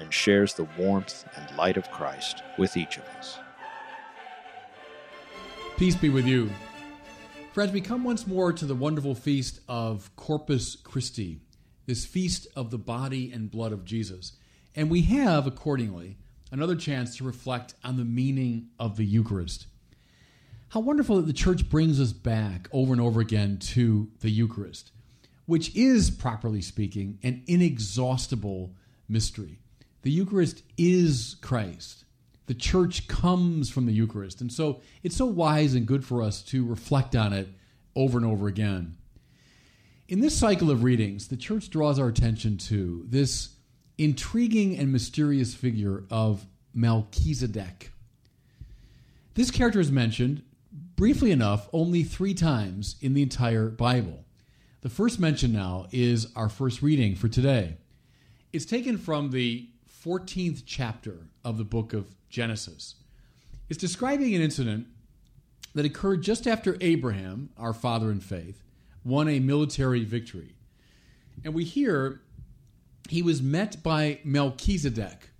and shares the warmth and light of Christ with each of us. Peace be with you. Friends, we come once more to the wonderful feast of Corpus Christi, this feast of the body and blood of Jesus. And we have, accordingly, another chance to reflect on the meaning of the Eucharist. How wonderful that the church brings us back over and over again to the Eucharist, which is, properly speaking, an inexhaustible mystery. The Eucharist is Christ. The church comes from the Eucharist. And so it's so wise and good for us to reflect on it over and over again. In this cycle of readings, the church draws our attention to this intriguing and mysterious figure of Melchizedek. This character is mentioned, briefly enough, only three times in the entire Bible. The first mention now is our first reading for today. It's taken from the 14th chapter of the book of Genesis. It's describing an incident that occurred just after Abraham, our father in faith, won a military victory. And we hear he was met by Melchizedek,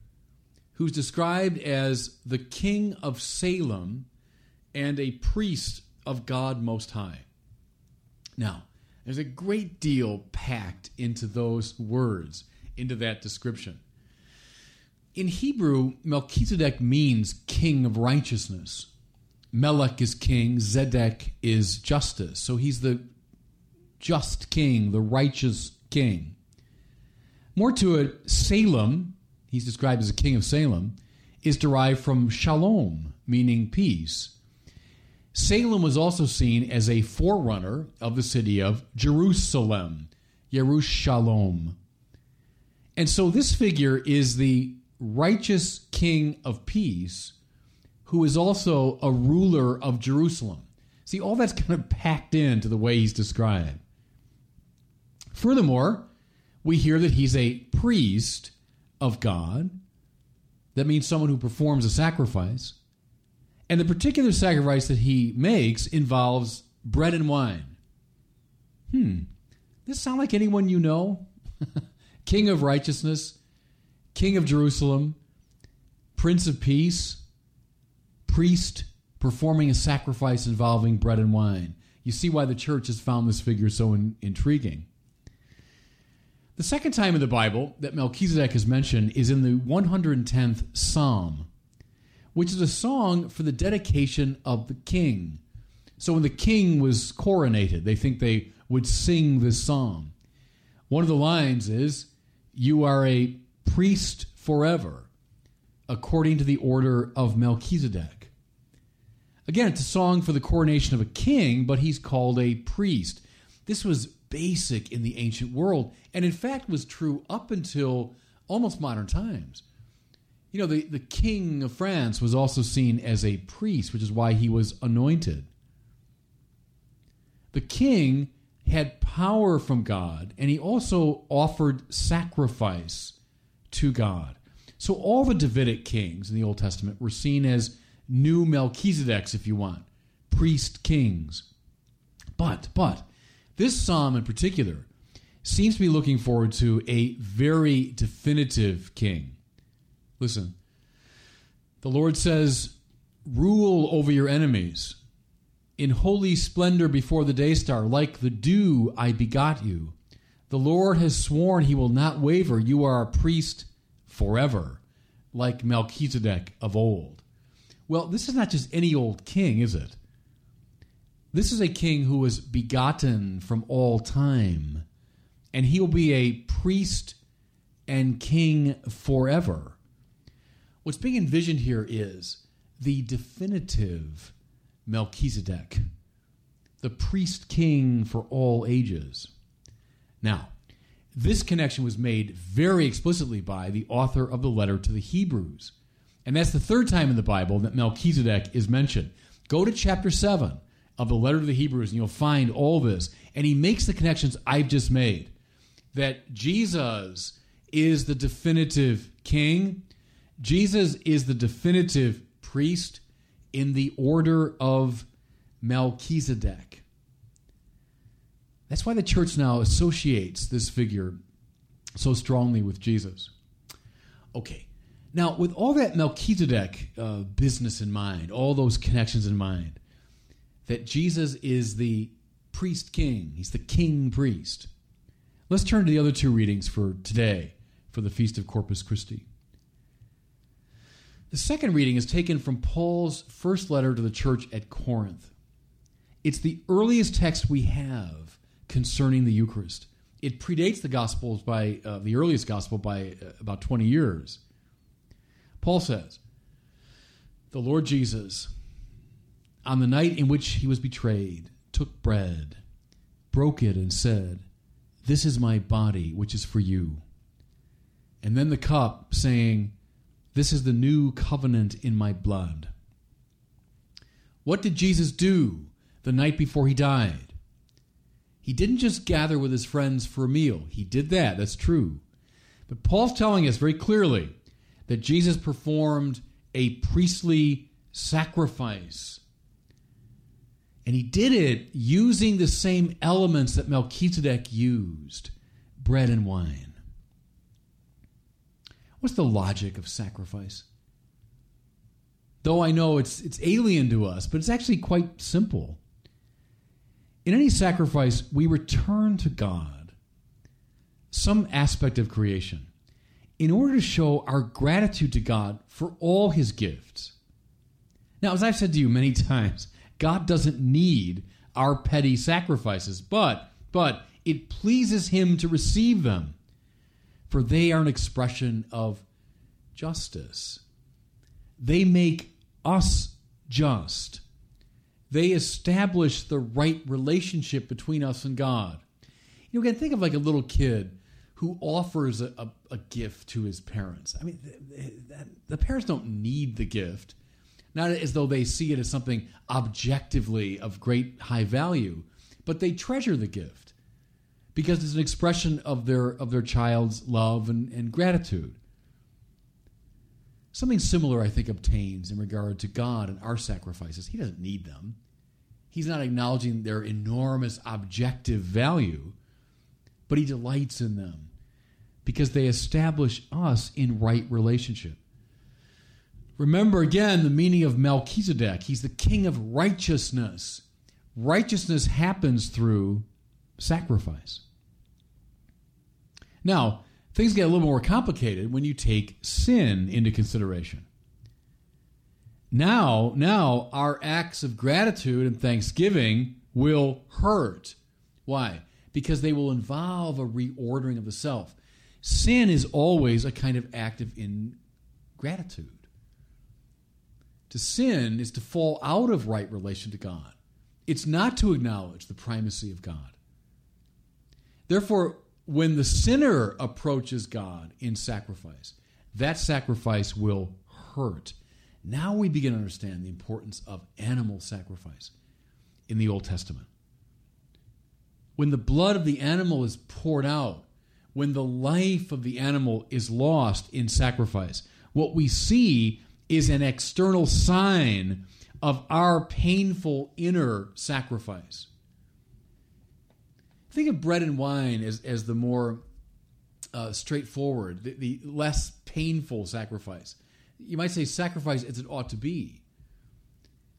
who's described as the king of Salem and a priest of God Most High. Now, there's a great deal packed into those words, into that description. In Hebrew, Melchizedek means king of righteousness. Melech is king, Zedek is justice. So he's the just king, the righteous king. More to it, Salem, he's described as a king of Salem, is derived from shalom, meaning peace. Salem was also seen as a forerunner of the city of Jerusalem, Yerushalom. And so this figure is the righteous king of peace who is also a ruler of Jerusalem. See, all that's kind of packed into the way he's described. Furthermore, we hear that he's a priest of God. That means someone who performs a sacrifice. And the particular sacrifice that he makes involves bread and wine. Hmm, this sound like anyone you know? King of righteousness, King of Jerusalem, Prince of Peace, priest performing a sacrifice involving bread and wine. You see why the church has found this figure so in, intriguing. The second time in the Bible that Melchizedek is mentioned is in the 110th Psalm, which is a song for the dedication of the king. So when the king was coronated, they think they would sing this psalm. One of the lines is, You are a priest forever, according to the order of Melchizedek. Again, it's a song for the coronation of a king, but he's called a priest. This was basic in the ancient world, and in fact was true up until almost modern times. You know, the, the king of France was also seen as a priest, which is why he was anointed. The king had power from God, and he also offered sacrifice to God. So all the Davidic kings in the Old Testament were seen as new Melchizedeks, if you want, priest kings. But, but, this psalm in particular seems to be looking forward to a very definitive king. Listen, the Lord says, Rule over your enemies. In holy splendor before the day star, like the dew, I begot you. The Lord has sworn he will not waver. You are a priest forever, like Melchizedek of old. Well, this is not just any old king, is it? This is a king who was begotten from all time, and he will be a priest and king forever. What's being envisioned here is the definitive Melchizedek, the priest king for all ages. Now, This connection was made very explicitly by the author of the letter to the Hebrews. And that's the third time in the Bible that Melchizedek is mentioned. Go to chapter 7 of the letter to the Hebrews and you'll find all this. And he makes the connections I've just made that Jesus is the definitive king, Jesus is the definitive priest in the order of Melchizedek. That's why the church now associates this figure so strongly with Jesus. Okay, now with all that Melchizedek uh, business in mind, all those connections in mind, that Jesus is the priest king, he's the king priest. Let's turn to the other two readings for today for the Feast of Corpus Christi. The second reading is taken from Paul's first letter to the church at Corinth. It's the earliest text we have concerning the Eucharist. It predates the Gospels by uh, the earliest Gospel by uh, about 20 years. Paul says, The Lord Jesus, on the night in which he was betrayed, took bread, broke it, and said, This is my body, which is for you. And then the cup, saying, This is the new covenant in my blood. What did Jesus do the night before he died? He didn't just gather with his friends for a meal. He did that, that's true. But Paul's telling us very clearly that Jesus performed a priestly sacrifice. And he did it using the same elements that Melchizedek used bread and wine. What's the logic of sacrifice? Though I know it's, it's alien to us, but it's actually quite simple. In any sacrifice, we return to God some aspect of creation in order to show our gratitude to God for all his gifts. Now, as I've said to you many times, God doesn't need our petty sacrifices, but but it pleases him to receive them, for they are an expression of justice. They make us just they establish the right relationship between us and God. You know, again, think of like a little kid who offers a, a, a gift to his parents. I mean, the, the, parents don't need the gift, not as though they see it as something objectively of great high value, but they treasure the gift because it's an expression of their of their child's love and, and gratitude. Something similar, I think, obtains in regard to God and our sacrifices. He doesn't need them. He's not acknowledging their enormous objective value, but he delights in them because they establish us in right relationship. Remember again the meaning of Melchizedek. He's the king of righteousness. Righteousness happens through sacrifice. Now, things get a little more complicated when you take sin into consideration. Now, now our acts of gratitude and thanksgiving will hurt. Why? Because they will involve a reordering of the self. Sin is always a kind of act of ingratitude. To sin is to fall out of right relation to God. It's not to acknowledge the primacy of God. Therefore, when the sinner approaches God in sacrifice, that sacrifice will hurt. Now we begin to understand the importance of animal sacrifice in the Old Testament. When the blood of the animal is poured out, when the life of the animal is lost in sacrifice, what we see is an external sign of our painful inner sacrifice. Think of bread and wine as, as the more uh, straightforward, the, the less painful sacrifice. You might say sacrifice as it ought to be.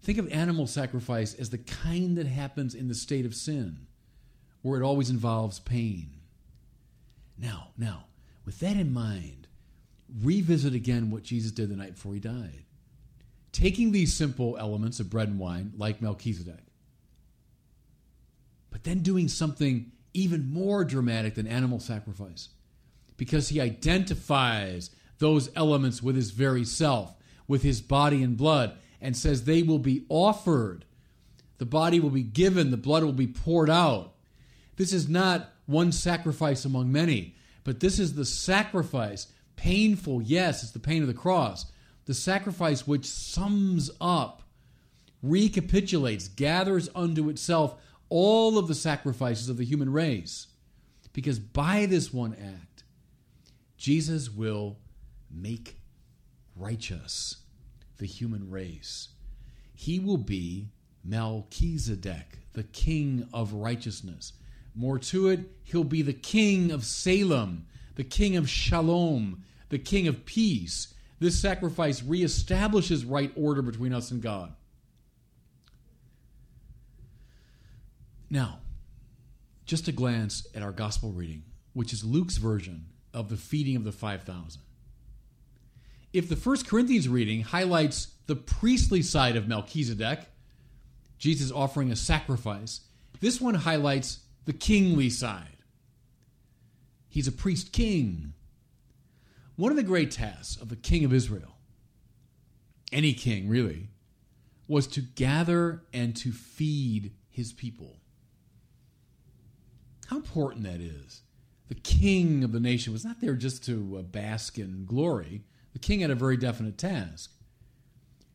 Think of animal sacrifice as the kind that happens in the state of sin, where it always involves pain. Now, now, with that in mind, revisit again what Jesus did the night before he died. Taking these simple elements of bread and wine, like Melchizedek, but then doing something even more dramatic than animal sacrifice because he identifies those elements with his very self, with his body and blood, and says they will be offered. The body will be given, the blood will be poured out. This is not one sacrifice among many, but this is the sacrifice. Painful, yes, it's the pain of the cross. The sacrifice which sums up, recapitulates, gathers unto itself all of the sacrifices of the human race. Because by this one act, Jesus will make righteous the human race. He will be Melchizedek, the king of righteousness. More to it, he'll be the king of Salem, the king of Shalom, the king of peace. This sacrifice reestablishes right order between us and God. Now, just a glance at our gospel reading, which is Luke's version of the feeding of the 5,000. If the First Corinthians reading highlights the priestly side of Melchizedek, Jesus offering a sacrifice, this one highlights the kingly side. He's a priest king. One of the great tasks of the king of Israel, any king really, was to gather and to feed his people. How important that is. The king of the nation was not there just to uh, bask in glory. The king had a very definite task.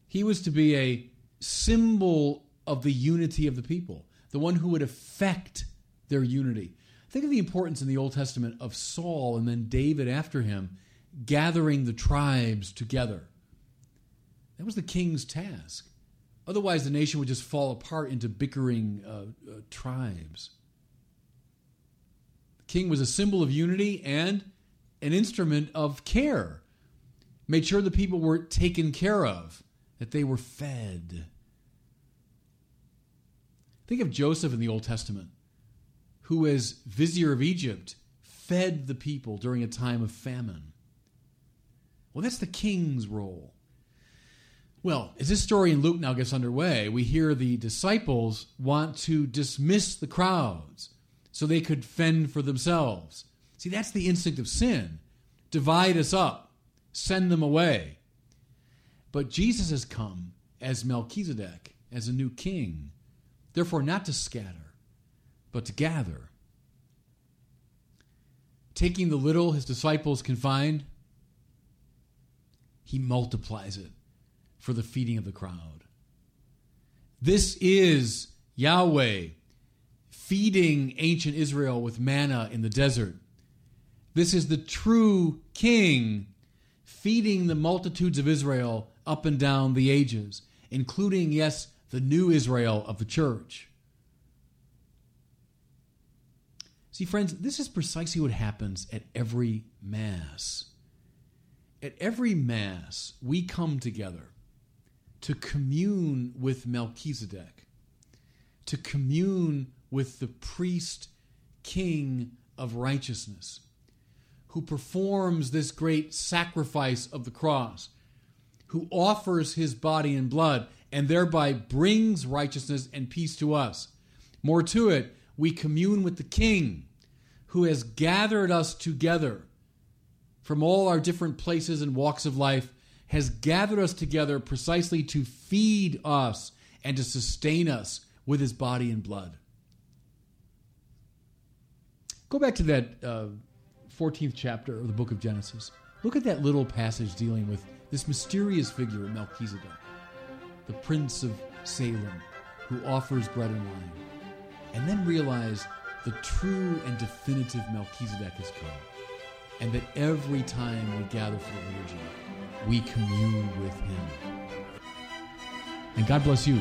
He was to be a symbol of the unity of the people, the one who would affect their unity. Think of the importance in the Old Testament of Saul and then David after him gathering the tribes together. That was the king's task. Otherwise, the nation would just fall apart into bickering uh, uh, tribes. King was a symbol of unity and an instrument of care. Made sure the people were taken care of, that they were fed. Think of Joseph in the Old Testament who, as vizier of Egypt, fed the people during a time of famine. Well, that's the king's role. Well, as this story in Luke now gets underway, we hear the disciples want to dismiss the crowds so they could fend for themselves. See, that's the instinct of sin divide us up, send them away. But Jesus has come as Melchizedek, as a new king, therefore, not to scatter but to gather. Taking the little his disciples can find, he multiplies it for the feeding of the crowd. This is Yahweh feeding ancient Israel with manna in the desert. This is the true king feeding the multitudes of Israel up and down the ages, including, yes, the new Israel of the church. See, friends, this is precisely what happens at every Mass. At every Mass, we come together to commune with Melchizedek, to commune with the priest king of righteousness, who performs this great sacrifice of the cross, who offers his body and blood, and thereby brings righteousness and peace to us. More to it, we commune with the King who has gathered us together from all our different places and walks of life, has gathered us together precisely to feed us and to sustain us with his body and blood. Go back to that uh, 14th chapter of the book of Genesis. Look at that little passage dealing with this mysterious figure Melchizedek, the prince of Salem, who offers bread and wine. And then realize the true and definitive Melchizedek has come, and that every time we gather for the liturgy, we commune with him. And God bless you.